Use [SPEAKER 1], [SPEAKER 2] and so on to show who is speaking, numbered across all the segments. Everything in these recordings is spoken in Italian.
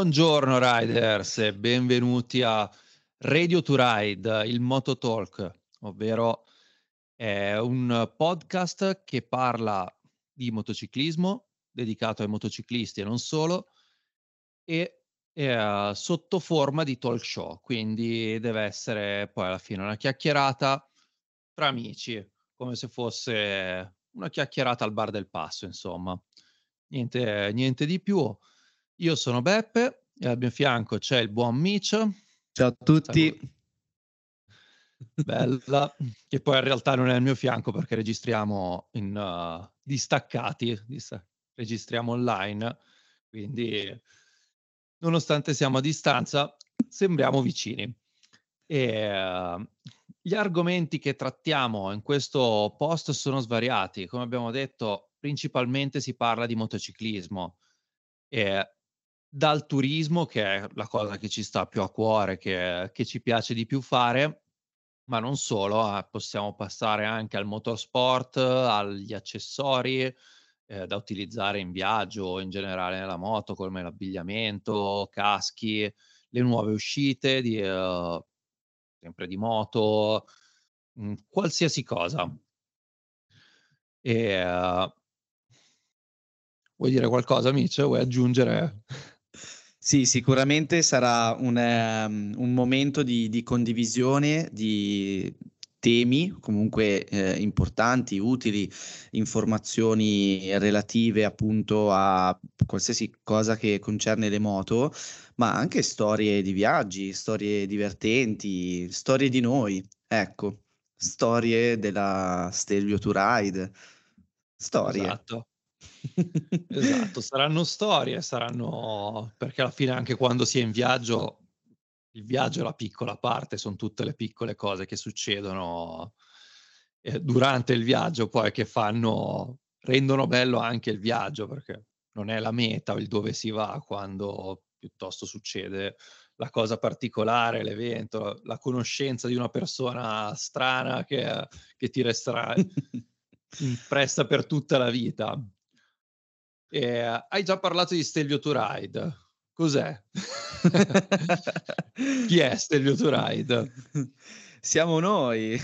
[SPEAKER 1] Buongiorno riders e benvenuti a Radio to Ride, il Moto Talk, ovvero è un podcast che parla di motociclismo, dedicato ai motociclisti e non solo, e è sotto forma di talk show, quindi deve essere poi alla fine una chiacchierata tra amici, come se fosse una chiacchierata al bar del passo, insomma. Niente, niente di più. Io sono Beppe e al mio fianco c'è il buon Mitch.
[SPEAKER 2] Ciao a tutti.
[SPEAKER 1] Bella, che poi in realtà non è al mio fianco perché registriamo in uh, distaccati, dist- registriamo online, quindi nonostante siamo a distanza sembriamo vicini. E, uh, gli argomenti che trattiamo in questo post sono svariati, come abbiamo detto principalmente si parla di motociclismo. E dal turismo, che è la cosa che ci sta più a cuore, che, che ci piace di più fare, ma non solo, eh, possiamo passare anche al motorsport, agli accessori eh, da utilizzare in viaggio o in generale nella moto, come l'abbigliamento, caschi, le nuove uscite, di, uh, sempre di moto, mh, mm, qualsiasi cosa. E, uh, vuoi dire qualcosa, Mitch? Vuoi aggiungere?
[SPEAKER 2] Sì, sicuramente sarà un, um, un momento di, di, condivisione di temi comunque eh, importanti, utili, informazioni relative appunto a qualsiasi cosa che concerne le moto, ma anche storie di viaggi, storie divertenti, storie di noi, ecco, storie della Stelvio to Ride, storie.
[SPEAKER 1] Esatto. Esatto, saranno storie, saranno perché alla fine anche quando si è in viaggio, il viaggio è la piccola parte, sono tutte le piccole cose che succedono eh, durante il viaggio poi che fanno, rendono bello anche il viaggio perché non è la meta o il dove si va quando piuttosto succede la cosa particolare, l'evento, la conoscenza di una persona strana che, che ti resterà impressa per tutta la vita. Eh, hai già parlato di Stelvio to Ride. Cos'è? Chi è Stelvio to Ride?
[SPEAKER 2] Siamo noi.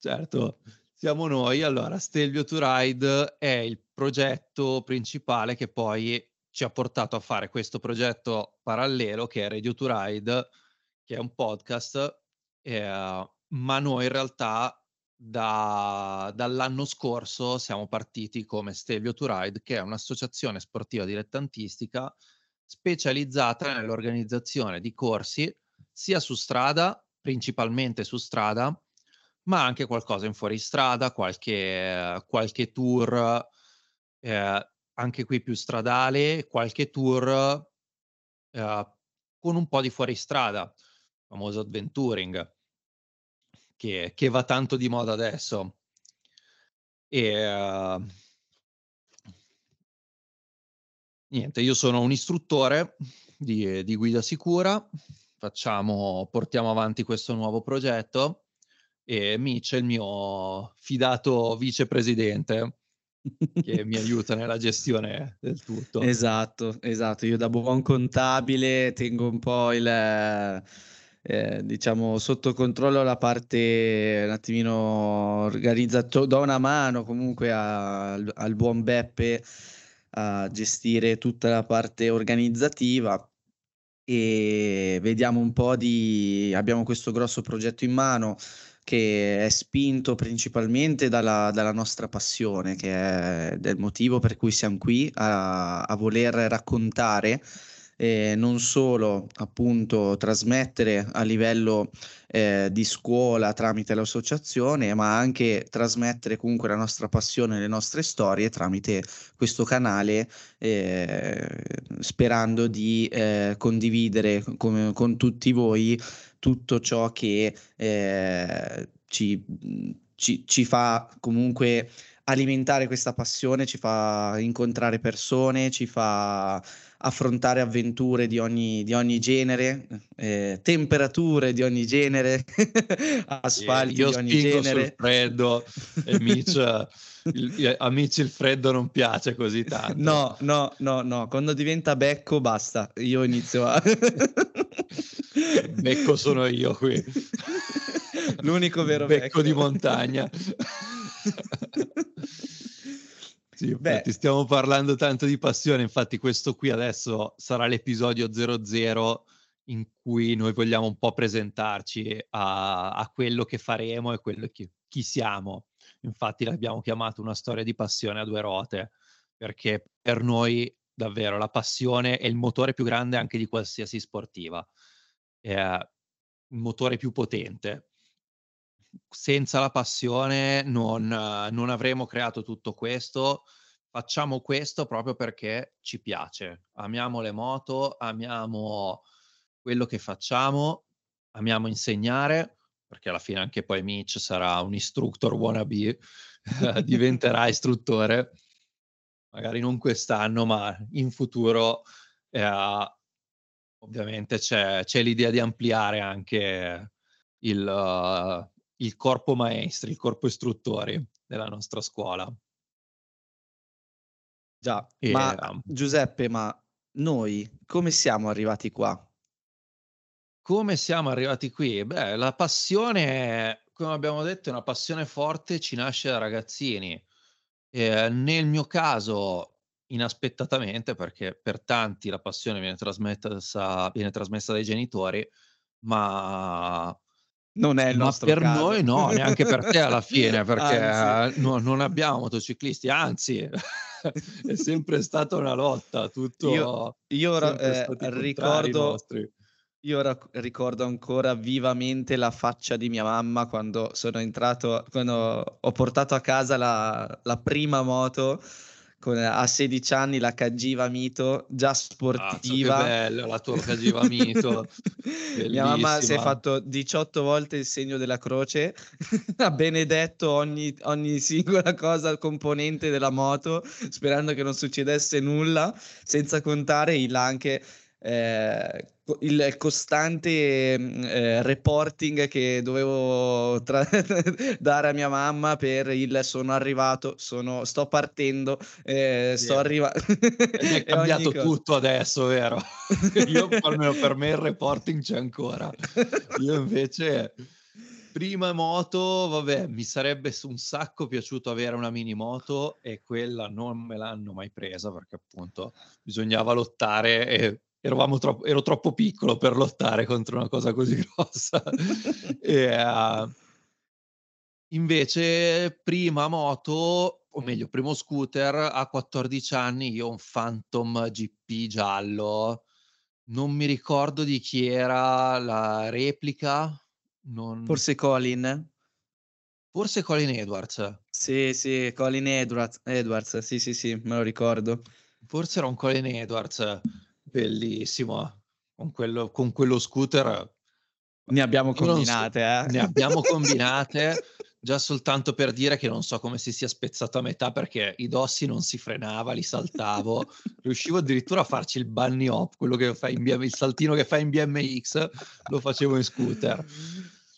[SPEAKER 1] certo, siamo noi. Allora, Stelvio to Ride è il progetto principale che poi ci ha portato a fare questo progetto parallelo che è Radio to Ride, che è un podcast, eh, ma noi in realtà da, dall'anno scorso siamo partiti come Stelvio to Ride, che è un'associazione sportiva dilettantistica specializzata nell'organizzazione di corsi sia su strada, principalmente su strada, ma anche qualcosa in fuoristrada, qualche, qualche tour, eh, anche qui più stradale, qualche tour eh, con un po' di fuoristrada, famoso adventuring che, che va tanto di moda adesso. E, uh, niente, io sono un istruttore di, di guida sicura, facciamo, portiamo avanti questo nuovo progetto e Mitch è il mio fidato vicepresidente che mi aiuta nella gestione del tutto.
[SPEAKER 2] Esatto, esatto. Io da buon contabile tengo un po' il eh, diciamo sotto controllo la parte un attimino organizzato do una mano comunque a, al, buon Beppe a gestire tutta la parte organizzativa e vediamo un po' di abbiamo questo grosso progetto in mano che è spinto principalmente dalla, dalla nostra passione che è del motivo per cui siamo qui a, a voler raccontare eh, non solo appunto trasmettere a livello eh, di scuola tramite l'associazione, ma anche trasmettere comunque la nostra passione, le nostre storie tramite questo canale, eh, sperando di eh, condividere con, con, tutti voi tutto ciò che eh, ci, ci, ci fa comunque alimentare questa passione, ci fa incontrare persone, ci fa affrontare avventure di ogni, di ogni genere, eh, temperature di ogni genere, asfalti
[SPEAKER 1] Io
[SPEAKER 2] di ogni genere.
[SPEAKER 1] sul freddo e Mitch, il, a Mitch il freddo non piace così tanto.
[SPEAKER 2] No, no, no, no, quando diventa becco basta, io inizio a...
[SPEAKER 1] becco sono io qui.
[SPEAKER 2] L'unico vero
[SPEAKER 1] becco,
[SPEAKER 2] becco.
[SPEAKER 1] di montagna. Sì, infatti stiamo parlando tanto di passione, infatti questo qui adesso sarà l'episodio 00 in cui noi vogliamo un po' presentarci a, a quello che faremo e quello che, chi siamo. Infatti l'abbiamo chiamato una storia di passione a due rote, perché per noi davvero la passione è il motore più grande anche di qualsiasi sportiva, è il motore più potente. Senza la passione non, non avremmo creato tutto questo. Facciamo questo proprio perché ci piace. Amiamo le moto, amiamo quello che facciamo, amiamo insegnare, perché alla fine anche poi Mitch sarà un instructor wannabe, diventerà istruttore, magari non quest'anno, ma in futuro eh, ovviamente c'è, c'è, l'idea di ampliare anche il, uh, il corpo maestri, il corpo istruttori della nostra scuola.
[SPEAKER 2] Già, e, ma um, Giuseppe, ma noi come siamo arrivati qua?
[SPEAKER 1] Come siamo arrivati qui? Beh, la passione, come abbiamo detto, è una passione forte, ci nasce da ragazzini. Eh, nel mio caso, inaspettatamente, perché per tanti la passione viene trasmessa, viene trasmessa dai genitori, ma
[SPEAKER 2] non è il
[SPEAKER 1] ma
[SPEAKER 2] nostro
[SPEAKER 1] per
[SPEAKER 2] caso.
[SPEAKER 1] noi no, neanche per te alla fine, perché no, non abbiamo motociclisti, anzi è sempre stata una lotta, tutto
[SPEAKER 2] io, io ora, eh, ricordo io ora ricordo ancora vivamente la faccia di mia mamma quando sono entrato, quando ho portato a casa la, la prima moto con, a 16 anni, la Cagiva Mito, già sportiva.
[SPEAKER 1] Ah, che bello, la tua Cagiva Mito.
[SPEAKER 2] mia mamma si è fatto 18 volte il segno della croce, ha benedetto ogni, ogni singola cosa, componente della moto, sperando che non succedesse nulla, senza contare il anche eh, il costante eh, reporting che dovevo tra- dare a mia mamma per il sono arrivato, sono, sto partendo, eh, sto arrivando.
[SPEAKER 1] è cambiato tutto adesso, vero? Io almeno per me il reporting c'è ancora. Io invece prima moto, vabbè, mi sarebbe un sacco piaciuto avere una mini moto e quella non me l'hanno mai presa perché appunto bisognava lottare e troppo, ero troppo piccolo per lottare contro una cosa così grossa. e, uh, invece, prima moto, o meglio, primo scooter, a 14 anni io ho un Phantom GP giallo. Non mi ricordo di chi era la replica. Non...
[SPEAKER 2] Forse Colin.
[SPEAKER 1] Forse Colin Edwards.
[SPEAKER 2] Sì, sì, Colin Edwards, Edwards, sì, sì, sì, me lo ricordo.
[SPEAKER 1] Forse era un Colin Edwards bellissimo con quello, con quello scooter
[SPEAKER 2] ne abbiamo combinate so, eh?
[SPEAKER 1] ne abbiamo combinate già soltanto per dire che non so come si sia spezzato a metà perché i dossi non si frenava li saltavo riuscivo addirittura a farci il bunny hop quello che fai in BM, il saltino che fai in BMX lo facevo in scooter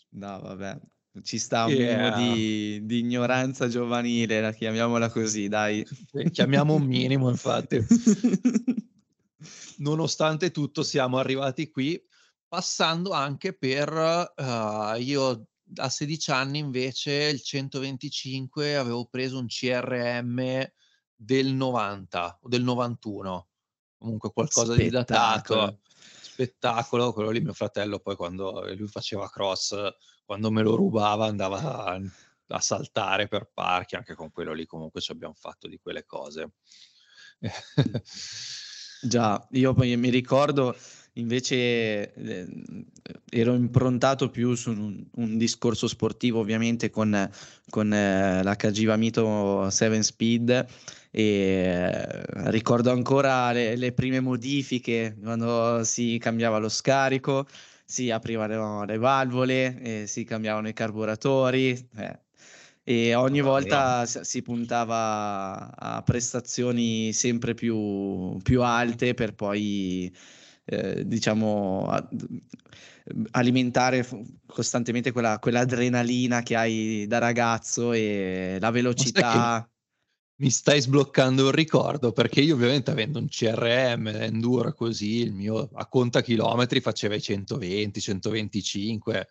[SPEAKER 2] no vabbè ci sta un yeah. minimo di, di, ignoranza giovanile, la chiamiamola così, dai.
[SPEAKER 1] Chiamiamo un minimo, infatti nonostante tutto siamo arrivati qui passando anche per uh, io a 16 anni invece il 125 avevo preso un CRM del 90 o del 91 comunque qualcosa
[SPEAKER 2] Spettacolo.
[SPEAKER 1] di datato spettacolo quello lì mio fratello poi quando lui faceva cross quando me lo rubava andava a, a saltare per parchi anche con quello lì comunque ci abbiamo fatto di quelle cose
[SPEAKER 2] Già, io poi mi ricordo invece eh, ero improntato più su un, un, discorso sportivo ovviamente con, con eh, Cagiva Mito 7 Speed e eh, ricordo ancora le, le, prime modifiche quando si cambiava lo scarico, si aprivano le valvole, si cambiavano i carburatori, eh, e ogni volta si puntava a prestazioni sempre più, più alte per poi eh, diciamo alimentare costantemente quella, quell'adrenalina che hai da ragazzo e la velocità.
[SPEAKER 1] mi stai sbloccando un ricordo perché io ovviamente avendo un CRM enduro così il mio a conta chilometri faceva i 120 125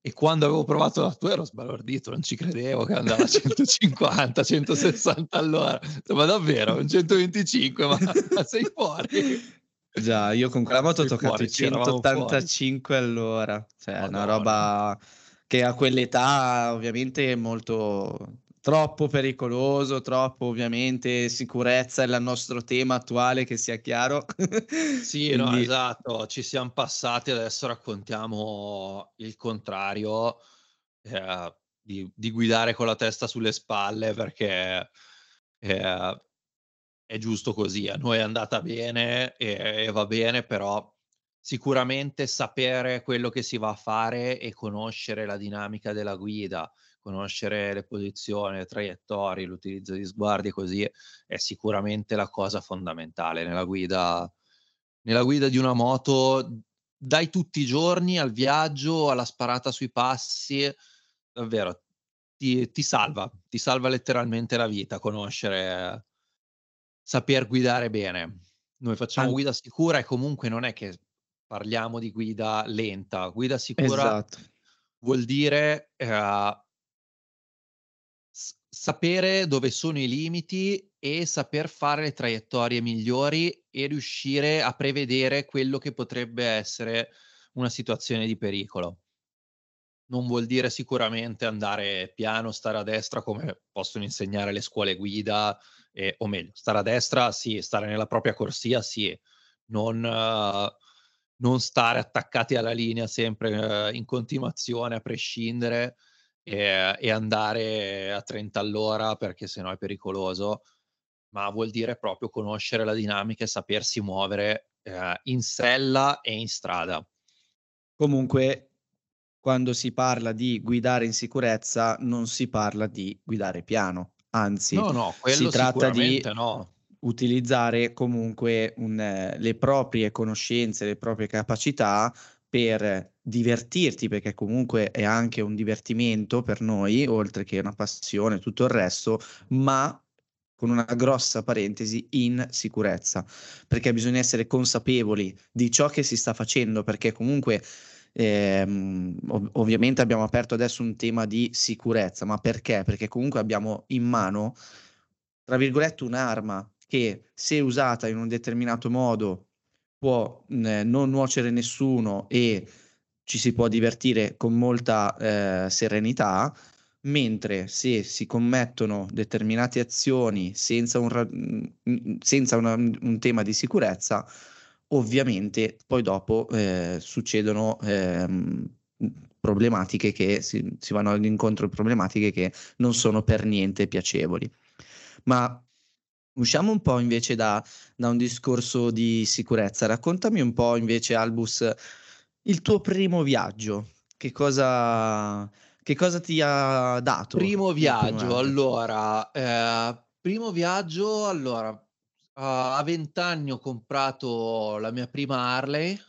[SPEAKER 1] e quando avevo provato la tua ero sbalordito, non ci credevo che andava a 150, 160 all'ora. Ma davvero, un 125, ma, ma sei fuori?
[SPEAKER 2] Già, io con quella moto ho toccato i 185 all'ora, cioè Madonna. una roba che a quell'età ovviamente è molto troppo pericoloso, troppo ovviamente sicurezza è il nostro tema attuale, che sia chiaro.
[SPEAKER 1] sì, Quindi... no, esatto, ci siamo passati, adesso raccontiamo il contrario, eh, di, di, guidare con la testa sulle spalle perché eh, è giusto così, a noi è andata bene e, e va bene, però sicuramente sapere quello che si va a fare e conoscere la dinamica della guida conoscere le posizioni, le traiettorie, l'utilizzo di sguardi così è sicuramente la cosa fondamentale nella guida, nella guida di una moto dai tutti i giorni al viaggio, alla sparata sui passi, davvero ti, ti salva, ti salva letteralmente la vita conoscere, saper guidare bene. Noi facciamo An- guida sicura e comunque non è che parliamo di guida lenta, guida sicura esatto. vuol dire eh, sapere dove sono i limiti e saper fare le traiettorie migliori e riuscire a prevedere quello che potrebbe essere una situazione di pericolo. Non vuol dire sicuramente andare piano, stare a destra come possono insegnare le scuole guida, eh, o meglio, stare a destra sì, stare nella propria corsia sì, non, uh, non stare attaccati alla linea sempre uh, in continuazione a prescindere e, e andare a 30 all'ora perché sennò è pericoloso, ma vuol dire proprio conoscere la dinamica e sapersi muovere eh, in sella e in strada.
[SPEAKER 2] Comunque, quando si parla di guidare in sicurezza, non si parla di guidare piano, anzi,
[SPEAKER 1] no, no,
[SPEAKER 2] si tratta di
[SPEAKER 1] no.
[SPEAKER 2] utilizzare comunque un, eh, le proprie conoscenze, le proprie capacità per divertirti, perché comunque è anche un divertimento per noi, oltre che una passione, tutto il resto, ma con una grossa parentesi in sicurezza, perché bisogna essere consapevoli di ciò che si sta facendo, perché comunque ehm, ov- ovviamente abbiamo aperto adesso un tema di sicurezza, ma perché? Perché comunque abbiamo in mano, tra virgolette, un'arma che se usata in un determinato modo può eh, non nuocere nessuno e ci si può divertire con molta eh, serenità, mentre se si commettono determinate azioni senza un, senza una, un tema di sicurezza, ovviamente poi dopo eh, succedono eh, problematiche che si, si vanno incontro problematiche che non sono per niente piacevoli. Ma Usciamo un po' invece da, da, un discorso di sicurezza. Raccontami un po' invece, Albus, il tuo primo viaggio. Che cosa, che cosa ti ha dato?
[SPEAKER 1] Primo viaggio, allora, eh, primo viaggio, allora, uh, a vent'anni ho comprato la mia prima Harley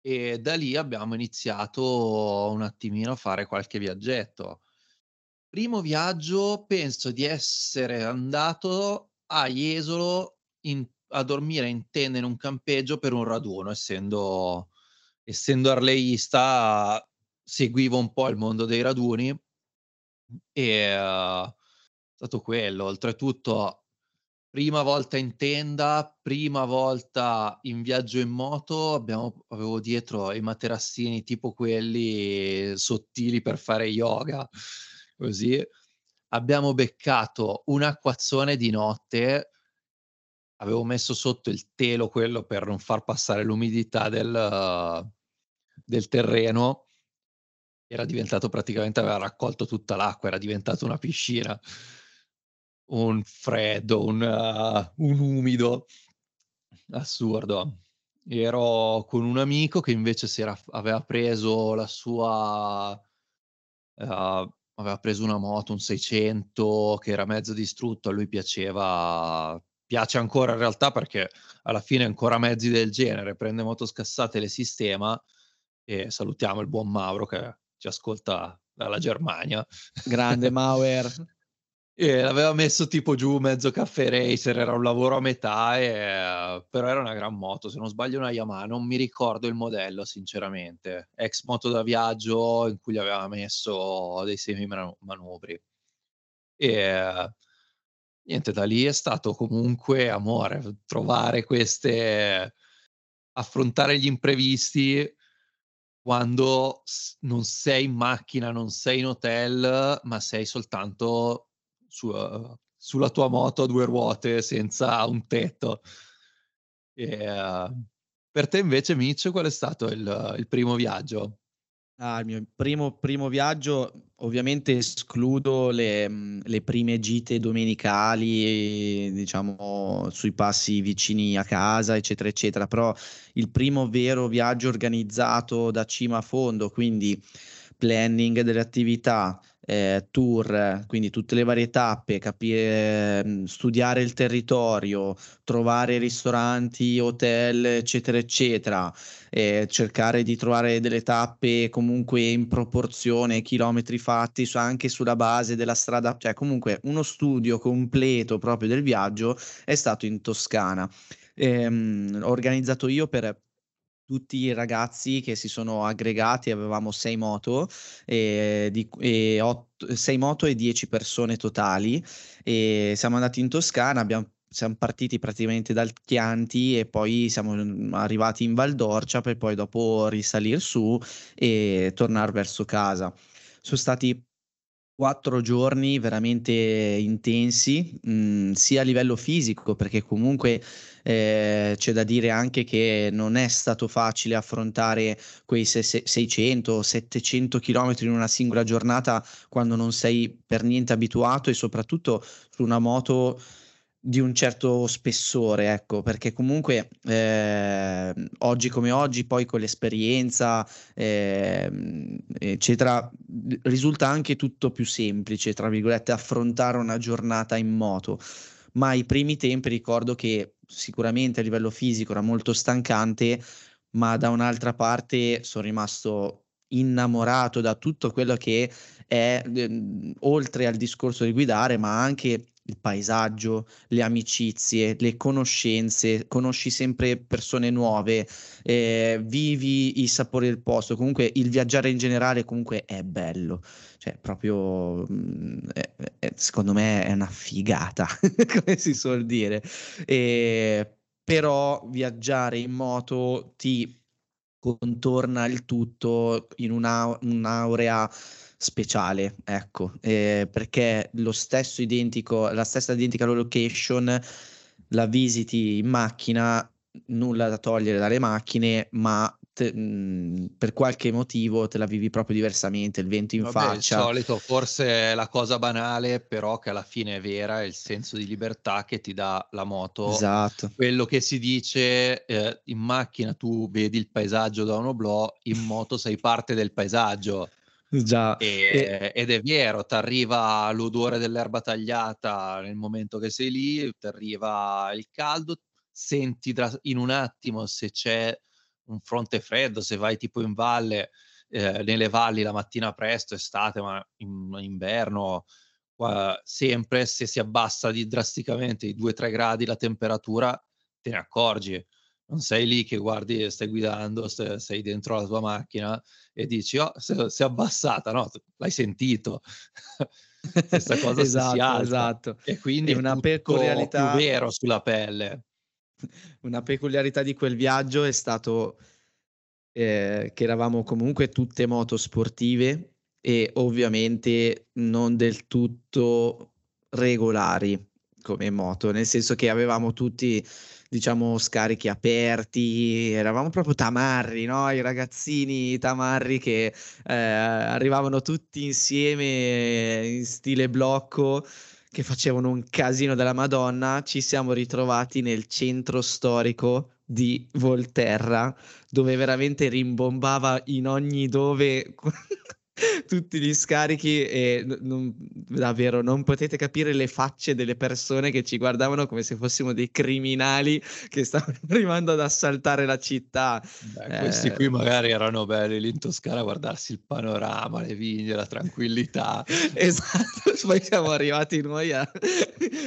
[SPEAKER 1] e da lì abbiamo iniziato un attimino a fare qualche viaggetto. Primo viaggio penso di essere andato a Jesolo in a dormire in tenda in un campeggio per un raduno, essendo essendo arleista seguivo un po' il mondo dei raduni e uh, è stato quello. Oltretutto prima volta in tenda, prima volta in viaggio in moto, abbiamo avevo dietro i materassini tipo quelli sottili per fare yoga così. Abbiamo beccato un acquazzone di notte, avevo messo sotto il telo quello per non far passare l'umidità del, del terreno, era diventato praticamente, aveva raccolto tutta l'acqua, era diventato una piscina, un freddo, un, uh, un umido, assurdo. Ero con un amico che invece era, aveva preso la sua uh, aveva preso una moto, un 600 che era mezzo distrutto, a lui piaceva piace ancora in realtà perché alla fine ancora mezzi del genere, prende moto scassate e le sistema e salutiamo il buon Mauro che ci ascolta dalla Germania.
[SPEAKER 2] Grande Mauer.
[SPEAKER 1] E l'aveva messo tipo giù mezzo caffè racer, era un lavoro a metà, e, però era una gran moto, se non sbaglio una Yamaha, non mi ricordo il modello sinceramente, ex moto da viaggio in cui gli aveva messo dei semi manubri. E niente, da lì è stato comunque amore, trovare queste, affrontare gli imprevisti quando non sei in macchina, non sei in hotel, ma sei soltanto su, uh, sulla tua moto a due ruote senza un tetto. E, uh, per te invece, Mitch, qual è stato il, il primo viaggio?
[SPEAKER 2] Ah, il mio primo, primo viaggio, ovviamente escludo le, le, prime gite domenicali, diciamo, sui passi vicini a casa, eccetera, eccetera, però il primo vero viaggio organizzato da cima a fondo, quindi planning delle attività, eh, tour, quindi tutte le varie tappe, capire, mm, studiare il territorio, trovare ristoranti, hotel, eccetera, eccetera, eh, cercare di trovare delle tappe comunque in proporzione, chilometri fatti su, anche sulla base della strada, cioè comunque uno studio completo proprio del viaggio è stato in Toscana. Eh, organizzato io per tutti i ragazzi che si sono aggregati, avevamo sei moto, e, di, e otto, sei moto e dieci persone totali e siamo andati in Toscana, abbiamo siamo partiti praticamente dal Chianti e poi siamo mm, arrivati in Valdorcia per poi dopo risalire su e tornare verso casa. Sono stati quattro giorni veramente intensi, mh, mm, sia a livello fisico, perché comunque eh, c'è da dire anche che non è stato facile affrontare quei 600-700 km in una singola giornata quando non sei per niente abituato e soprattutto su una moto di un certo spessore, ecco, perché comunque eh, oggi come oggi, poi con l'esperienza, eh, eccetera, risulta anche tutto più semplice, tra virgolette, affrontare una giornata in moto. Ma ai primi tempi ricordo che sicuramente a livello fisico era molto stancante, ma da un'altra parte sono rimasto innamorato da tutto quello che è eh, oltre al discorso di guidare, ma anche il paesaggio, le amicizie, le conoscenze, conosci sempre persone nuove, eh, vivi i sapori del posto, comunque il viaggiare in generale comunque è bello, cioè proprio mh, è, è, secondo me è una figata, come si suol dire, e, però viaggiare in moto ti contorna il tutto in una, un'aurea speciale, ecco, eh, perché lo stesso identico, la stessa identica location la visiti in macchina, nulla da togliere dalle macchine, ma te, mh, per qualche motivo te la vivi proprio diversamente, il vento in Vabbè, faccia.
[SPEAKER 1] Il solito, forse è la cosa banale, però che alla fine è vera, è il senso di libertà che ti dà la moto.
[SPEAKER 2] Esatto.
[SPEAKER 1] Quello che si dice eh, in macchina tu vedi il paesaggio da un oblò, in moto sei parte del paesaggio.
[SPEAKER 2] Già.
[SPEAKER 1] E, ed è vero, ti arriva l'odore dell'erba tagliata nel momento che sei lì, ti arriva il caldo, senti in un attimo se c'è un fronte freddo, se vai tipo in valle, eh, nelle valli la mattina presto, estate, ma in, inverno, qua, sempre se si abbassa di, drasticamente di 2-3 gradi la temperatura, te ne accorgi non sei lì che guardi, stai guidando, stai, sei dentro la tua macchina e dici, oh, si è abbassata, no? L'hai sentito. Questa cosa
[SPEAKER 2] esatto,
[SPEAKER 1] si alza.
[SPEAKER 2] Esatto.
[SPEAKER 1] E quindi è una peculiarità più vero sulla pelle.
[SPEAKER 2] Una peculiarità di quel viaggio è stato eh, che eravamo comunque tutte moto sportive e ovviamente non del tutto regolari come moto, nel senso che avevamo tutti diciamo, scarichi aperti, eravamo proprio tamarri, no? I ragazzini tamarri che eh, arrivavano tutti insieme in stile blocco che facevano un casino della Madonna, ci siamo ritrovati nel centro storico di Volterra, dove veramente rimbombava in ogni dove tutti gli scarichi e non, davvero non potete capire le facce delle persone che ci guardavano come se fossimo dei criminali che stavano arrivando ad assaltare la città.
[SPEAKER 1] Beh, questi qui eh. magari erano belli lì in Toscana a guardarsi il panorama, le vigne, la tranquillità.
[SPEAKER 2] esatto, poi siamo arrivati noi a...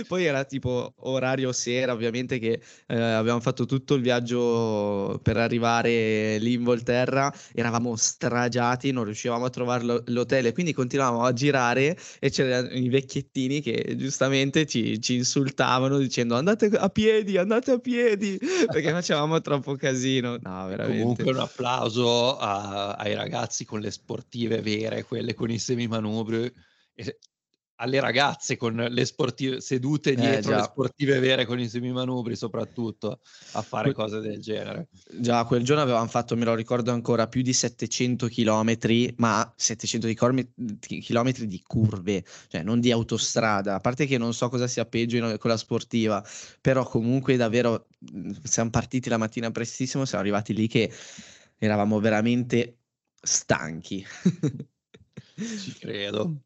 [SPEAKER 2] poi era tipo orario sera ovviamente che eh, abbiamo fatto tutto il viaggio per arrivare lì in Volterra, eravamo stragiati, non riuscivamo a trovare l'hotel e quindi continuavamo a girare e c'erano i vecchiettini che giustamente ci, ci insultavano dicendo andate a piedi, andate a piedi perché facevamo troppo casino. No, veramente.
[SPEAKER 1] Comunque un applauso a, ai ragazzi con le sportive vere, quelle con i semimanubri. Alle ragazze con le sportive sedute eh, dietro eh, le sportive vere con i semimanubri soprattutto a fare que- cose del genere.
[SPEAKER 2] Già, quel giorno avevamo fatto, me lo ricordo ancora, più di 700 km, ma 700 km di curve, cioè non di autostrada, a parte che non so cosa sia peggio in, con la sportiva, però comunque davvero siamo partiti la mattina prestissimo, siamo arrivati lì che eravamo veramente stanchi.
[SPEAKER 1] Ci credo.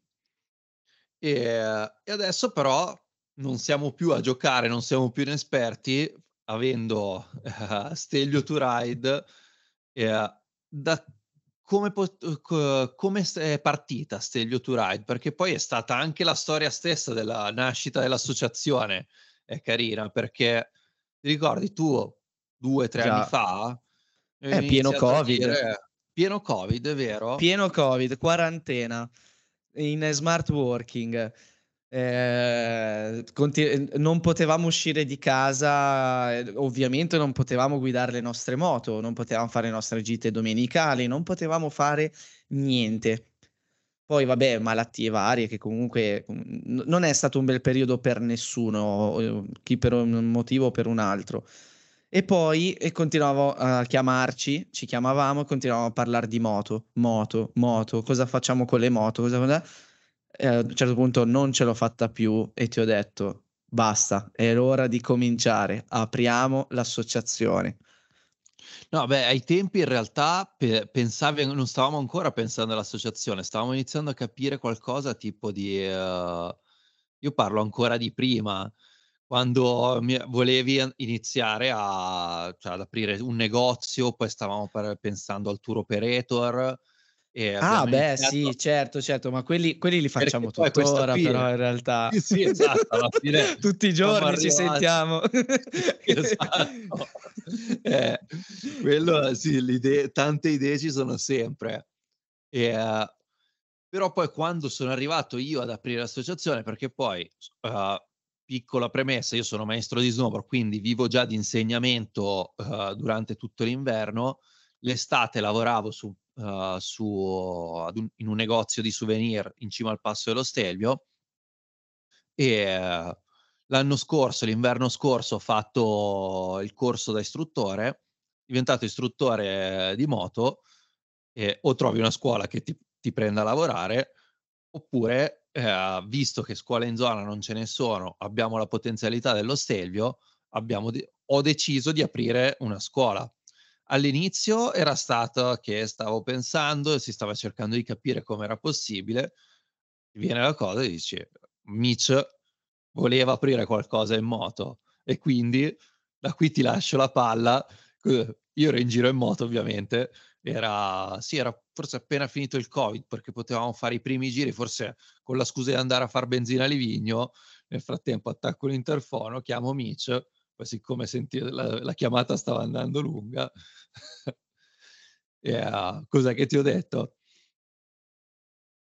[SPEAKER 1] E, e, adesso però non siamo più a giocare, non siamo più inesperti, avendo uh, Stelio to Ride, uh, da come, po- come è partita Stelio to Ride? Perché poi è stata anche la storia stessa della nascita dell'associazione, è carina, perché ti ricordi tu due o tre anni fa?
[SPEAKER 2] È pieno Covid. Dire,
[SPEAKER 1] pieno Covid, è vero?
[SPEAKER 2] Pieno Covid, quarantena in smart working. Eh, conti- non potevamo uscire di casa, ovviamente non potevamo guidare le nostre moto, non potevamo fare le nostre gite domenicali, non potevamo fare niente. Poi, vabbè, malattie varie che comunque n- non è stato un bel periodo per nessuno, eh, chi per un motivo o per un altro. E poi e continuavo a chiamarci, ci chiamavamo, continuavamo a parlare di moto, moto, moto, cosa facciamo con le moto, cosa... E a un certo punto non ce l'ho fatta più e ti ho detto basta, è l'ora di cominciare, apriamo l'associazione.
[SPEAKER 1] No, beh, ai tempi in realtà pe- pensavi, non stavamo ancora pensando all'associazione, stavamo iniziando a capire qualcosa tipo di... Uh, io parlo ancora di prima, quando volevi iniziare a, cioè, ad aprire un negozio, poi stavamo per, pensando al tour operator.
[SPEAKER 2] ah, beh, iniziato... sì, certo, certo, ma quelli, quelli li facciamo tuttora, però in realtà.
[SPEAKER 1] Sì, sì esatto, alla fine
[SPEAKER 2] tutti i giorni ci sentiamo.
[SPEAKER 1] esatto. Eh, quello, sì, l'idea, tante idee ci sono sempre. E, uh, però poi quando sono arrivato io ad aprire l'associazione, perché poi uh, piccola premessa, io sono maestro di snowboard, quindi vivo già di insegnamento uh, durante tutto l'inverno. L'estate lavoravo su, uh, su, un, in un negozio di souvenir in cima al passo dello Stelvio e uh, l'anno scorso, l'inverno scorso, ho fatto il corso da istruttore, diventato istruttore di moto e o trovi una scuola che ti, ti prenda a lavorare oppure eh, visto che scuole in zona non ce ne sono, abbiamo la potenzialità dello Stelvio, de- ho deciso di aprire una scuola. All'inizio era stato che stavo pensando e si stava cercando di capire come era possibile. Viene la cosa e dice, Mitch voleva aprire qualcosa in moto e quindi da qui ti lascio la palla. Io ero in giro in moto ovviamente era, sì, era forse appena finito il Covid perché potevamo fare i primi giri, forse con la scusa di andare a fare benzina a Livigno. Nel frattempo attacco l'interfono, chiamo Mitch, poi siccome senti, la, la chiamata stava andando lunga, e, uh, cos'è che ti ho detto?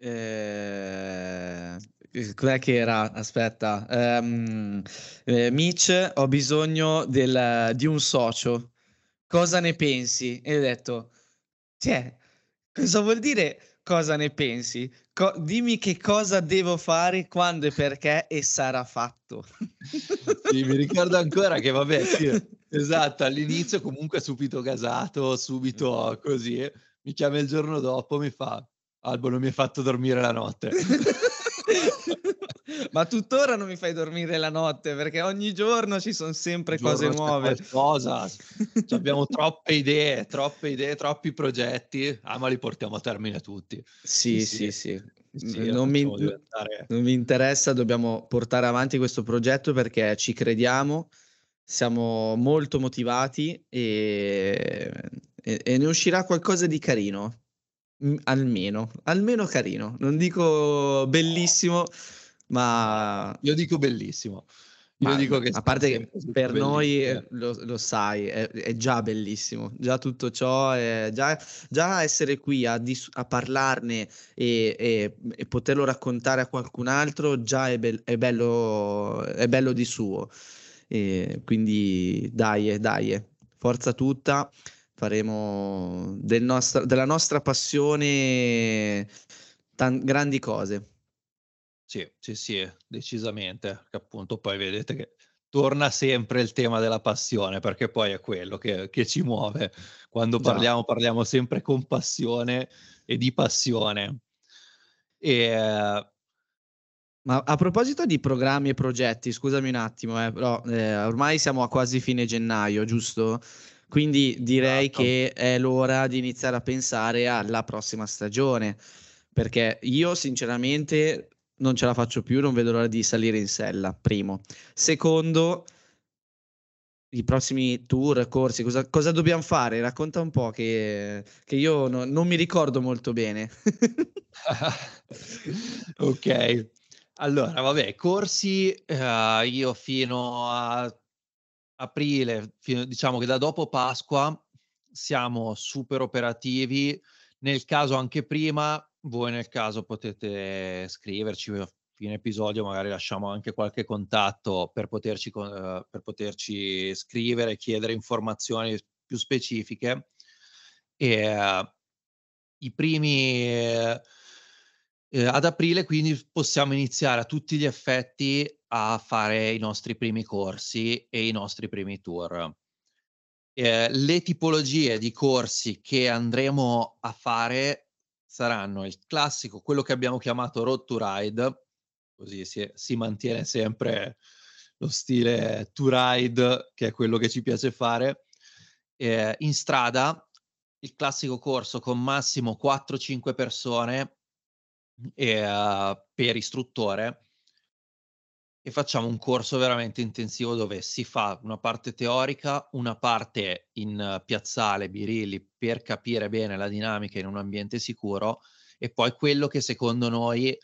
[SPEAKER 2] Eh, cos'è che era? Aspetta, um, eh, Mitch, ho bisogno del, di un socio. Cosa ne pensi? E ho detto, cioè, cosa vuol dire cosa ne pensi? Co- dimmi che cosa devo fare, quando e perché e sarà fatto.
[SPEAKER 1] sì, mi ricordo ancora che vabbè, sì, esatto, all'inizio comunque subito gasato, subito così, mi chiama il giorno dopo, mi fa, Albo non mi hai fatto dormire la notte.
[SPEAKER 2] Ma tuttora non mi fai dormire la notte perché ogni giorno ci sono sempre cose nuove.
[SPEAKER 1] Cosa. abbiamo troppe idee, troppe idee, troppi progetti, ah, ma li portiamo a termine tutti.
[SPEAKER 2] Sì, sì, sì. sì. sì non, mi, diventare... non mi interessa, dobbiamo portare avanti questo progetto perché ci crediamo, siamo molto motivati e, e, e ne uscirà qualcosa di carino. Almeno, almeno carino. Non dico bellissimo, ma...
[SPEAKER 1] Io dico bellissimo.
[SPEAKER 2] Io ma, dico che a parte che per noi lo, lo sai, è, è, già bellissimo, già tutto ciò, è, già, già essere qui a, dis, a parlarne e, e, e, poterlo raccontare a qualcun altro già è, be- è, bello, è bello di suo. E quindi dai, dai, forza tutta, faremo del nostra, della nostra passione tan- grandi cose.
[SPEAKER 1] Sì, sì, sì, decisamente. Che appunto poi vedete che torna sempre il tema della passione, perché poi è quello che, che ci muove. Quando parliamo, Già. parliamo sempre con passione e di passione. E,
[SPEAKER 2] ma a proposito di programmi e progetti, scusami un attimo, eh, però eh, ormai siamo a quasi fine gennaio, giusto? Quindi direi esatto. che è l'ora di iniziare a pensare alla prossima stagione, perché io sinceramente non ce la faccio più, non vedo l'ora di salire in sella, primo. Secondo, i prossimi tour, corsi, cosa, cosa dobbiamo fare? Racconta un po' che, che io no, non mi ricordo molto bene.
[SPEAKER 1] ok, allora vabbè, corsi uh, io fino a aprile, fino, diciamo che da dopo Pasqua siamo super operativi, nel caso anche prima voi nel caso potete scriverci a fine episodio, magari lasciamo anche qualche contatto per poterci, uh, per poterci scrivere, chiedere informazioni più specifiche. E, uh, I primi uh, ad aprile quindi possiamo iniziare a tutti gli effetti a fare i nostri primi corsi e i nostri primi tour. Eh, le tipologie di corsi che andremo a fare saranno il classico, quello che abbiamo chiamato Road to Ride, così si, si mantiene sempre lo stile to ride, che è quello che ci piace fare, eh, in strada, il classico corso con massimo 4-5 persone eh, per istruttore, e facciamo un corso veramente intensivo dove si fa una parte teorica, una parte in piazzale, birilli, per capire bene la dinamica in un ambiente sicuro e poi quello che secondo noi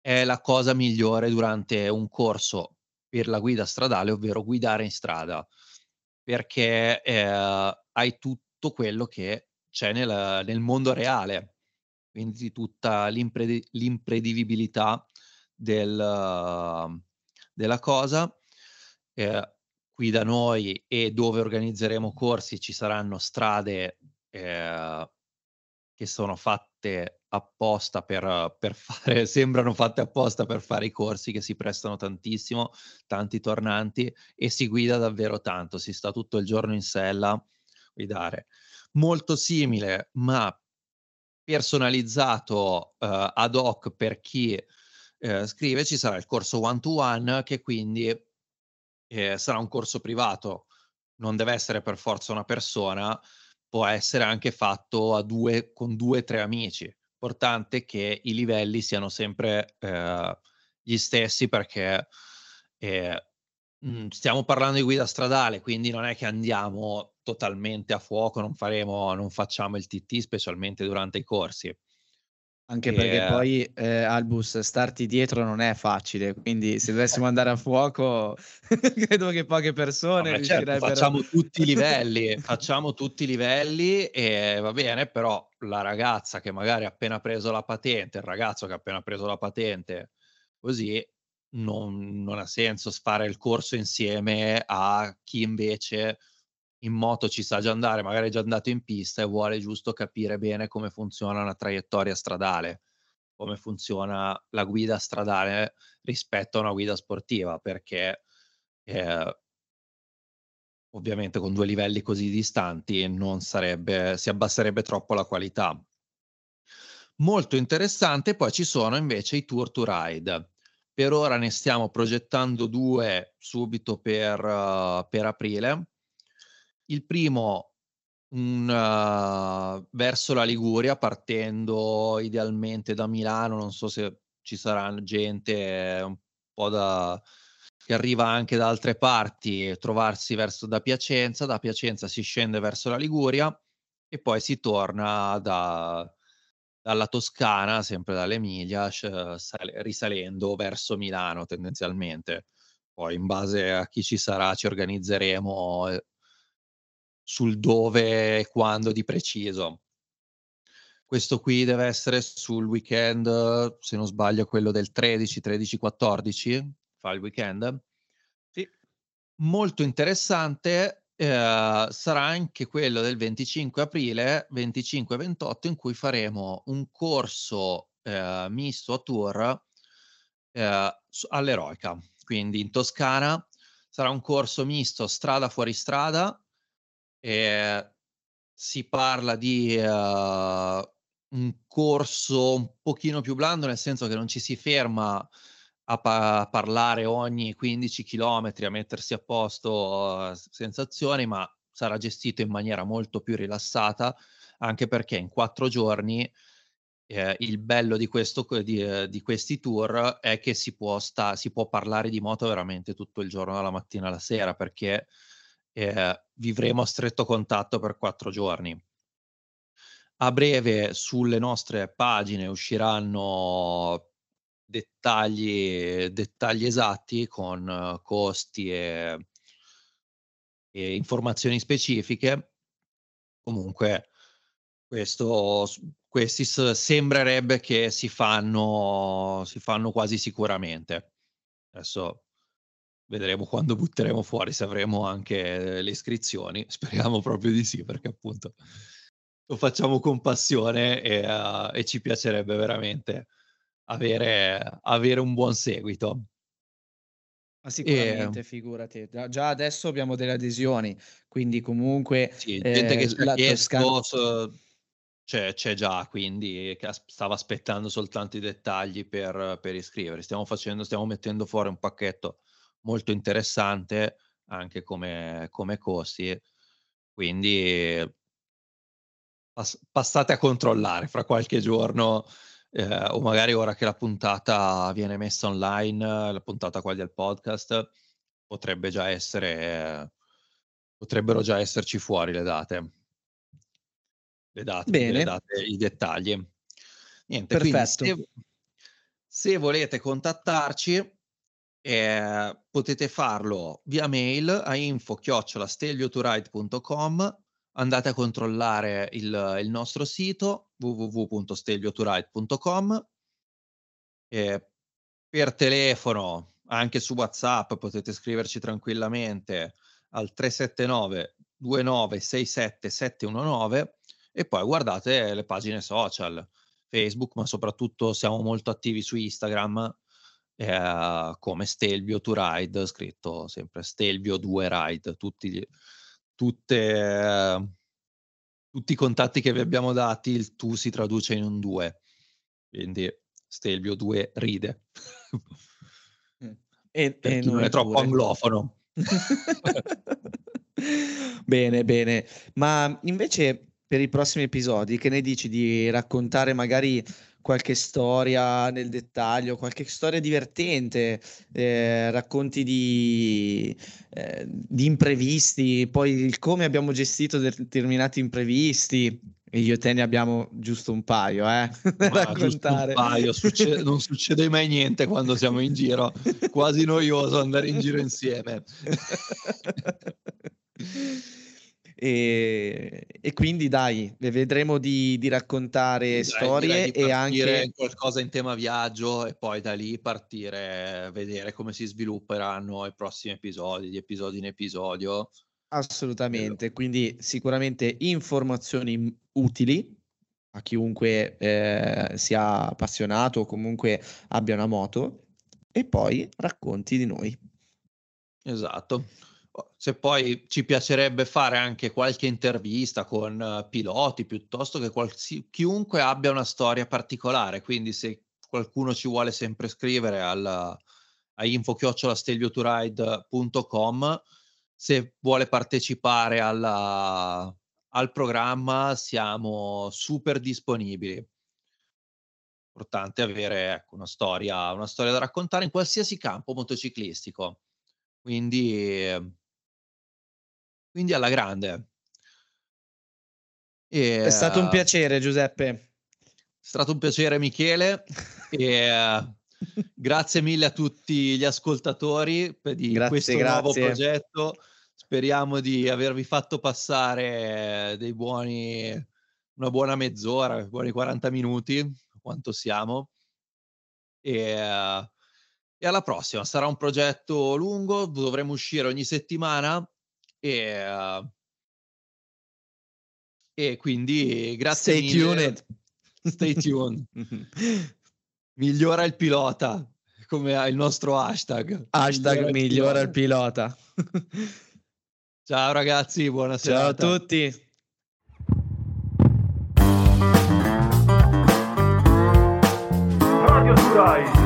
[SPEAKER 1] è la cosa migliore durante un corso per la guida stradale, ovvero guidare in strada, perché eh, hai tutto quello che c'è nel, nel mondo reale, quindi tutta l'impre- l'imprevedibilità del della cosa. Eh, qui da noi e dove organizzeremo corsi ci saranno strade eh, che sono fatte apposta per, per fare, sembrano fatte apposta per fare i corsi che si prestano tantissimo, tanti tornanti e si guida davvero tanto, si sta tutto il giorno in sella a guidare. Molto simile, ma personalizzato uh, ad hoc per chi eh, scrive, ci sarà il corso one to one che quindi eh, sarà un corso privato, non deve essere per forza una persona, può essere anche fatto due, con due o tre amici. Importante che i livelli siano sempre eh, gli stessi perché eh, mhmm, stiamo parlando di guida stradale, quindi non è che andiamo totalmente a fuoco, non, faremo, non facciamo il TT specialmente durante i corsi.
[SPEAKER 2] Anche perché eh, poi eh, Albus starti dietro non è facile, quindi se dovessimo andare a fuoco credo che poche persone
[SPEAKER 1] no, certo, facciamo tutti i livelli, facciamo tutti i livelli e va bene, però la ragazza che magari ha appena preso la patente, il ragazzo che ha appena preso la patente, così non, non ha senso fare il corso insieme a chi invece in moto ci sa già andare, magari è già andato in pista e vuole giusto capire bene come funziona una traiettoria stradale, come funziona la guida stradale rispetto a una guida sportiva, perché eh, ovviamente con due livelli così distanti non sarebbe, si abbasserebbe troppo la qualità. Molto interessante, poi ci sono invece i tour to ride. per ora ne stiamo progettando due subito per, uh, per aprile. Il primo un, uh, verso la Liguria, partendo idealmente da Milano, non so se ci sarà gente un po' da, che arriva anche da altre parti, trovarsi verso da Piacenza, da Piacenza si scende verso la Liguria e poi si torna da, dalla Toscana, sempre dall'Emilia, sal- risalendo verso Milano tendenzialmente. Poi in base a chi ci sarà ci organizzeremo sul dove e quando di preciso. Questo qui deve essere sul weekend, se non sbaglio, quello del 13, 13, 14, fa il weekend. Sì. Molto interessante eh, sarà anche quello del 25 aprile, 25-28, in cui faremo un corso eh, misto a tour eh, all'Eroica. Quindi in Toscana sarà un corso misto strada fuori strada. E si parla di uh, un corso un pochino più blando, nel senso che non ci si ferma a, pa- a parlare ogni 15 km, a mettersi a posto uh, sensazioni, ma sarà gestito in maniera molto più rilassata, anche perché in quattro giorni eh, il bello di, questo, di, eh, di, questi tour è che si può, sta, si può parlare di moto veramente tutto il giorno, dalla mattina alla sera, perché eh, vivremo a stretto contatto per quattro giorni. A breve sulle nostre pagine usciranno dettagli, dettagli esatti con uh, costi e, e, informazioni specifiche. Comunque, questo, questi sembrerebbe che si fanno, si fanno quasi sicuramente. Adesso vedremo quando butteremo fuori se avremo anche le iscrizioni. Speriamo proprio di sì, perché appunto lo facciamo con passione e, uh, e ci piacerebbe veramente avere, avere un buon seguito.
[SPEAKER 2] Ma sicuramente, e... figurati. Già adesso abbiamo delle adesioni, quindi comunque...
[SPEAKER 1] Sì, gente eh, che ci ha chiesto, Toscana... c'è, c'è, già, quindi stava aspettando soltanto i dettagli per, per iscriversi. Stiamo facendo, stiamo mettendo fuori un pacchetto molto interessante anche come, come costi, quindi pass- passate a controllare fra qualche giorno eh, o magari ora che la puntata viene messa online, la puntata qua del podcast, potrebbe già essere, potrebbero già esserci fuori le date. Le date,
[SPEAKER 2] Bene.
[SPEAKER 1] Le date i dettagli. Niente, Perfetto. quindi se, se volete contattarci, eh, potete farlo via mail a info-stelioturide.com andate a controllare il, il nostro sito www.steglioturide.com eh, per telefono anche su whatsapp potete scriverci tranquillamente al 379 2967 719 e poi guardate le pagine social facebook ma soprattutto siamo molto attivi su instagram eh, come Stelvio to Ride scritto sempre Stelvio 2 Ride tutti tutte, tutti i contatti che vi abbiamo dati, il tu si traduce in un 2. Quindi Stelvio 2 ride.
[SPEAKER 2] Mm. E,
[SPEAKER 1] e non è troppo pure. anglofono.
[SPEAKER 2] bene, bene. Ma invece per i prossimi episodi, che ne dici di raccontare magari qualche storia nel dettaglio, qualche storia divertente, eh, racconti di, eh, di, imprevisti, poi il come abbiamo gestito determinati imprevisti. E io e te ne abbiamo giusto un paio, eh? raccontare.
[SPEAKER 1] Un paio, succede, non succede mai niente quando siamo in giro, quasi noioso andare in giro insieme.
[SPEAKER 2] E, e, quindi dai, vedremo di, di raccontare dai, storie di e anche
[SPEAKER 1] qualcosa in tema viaggio e poi da lì partire, vedere come si svilupperanno i prossimi episodi, di episodio in episodio.
[SPEAKER 2] Assolutamente, quindi sicuramente informazioni utili a chiunque eh, sia appassionato o comunque abbia una moto e poi racconti di noi.
[SPEAKER 1] Esatto se poi ci piacerebbe fare anche qualche intervista con uh, piloti piuttosto che qualsi- chiunque abbia una storia particolare, quindi se qualcuno ci vuole sempre scrivere al, a info-stelvioturide.com se vuole partecipare alla, al programma siamo super disponibili. Importante avere ecco, una, storia, una storia da raccontare in qualsiasi campo motociclistico. Quindi, quindi alla grande.
[SPEAKER 2] E, È stato un piacere, Giuseppe. È
[SPEAKER 1] stato un piacere, Michele. e, grazie mille a tutti gli ascoltatori per di grazie, questo grazie. nuovo progetto. Speriamo di avervi fatto passare dei buoni, una buona mezz'ora, buoni 40 minuti, quanto siamo. E, e alla prossima. Sarà un progetto lungo, dovremo uscire ogni settimana e, e quindi grazie
[SPEAKER 2] Stay
[SPEAKER 1] mille.
[SPEAKER 2] tuned.
[SPEAKER 1] Stay tuned. Migliora il pilota, come il nostro hashtag.
[SPEAKER 2] Hashtag migliora, migliora il pilota.
[SPEAKER 1] Ciao ragazzi, buonasera.
[SPEAKER 2] Ciao a tutti.
[SPEAKER 3] Radio Surai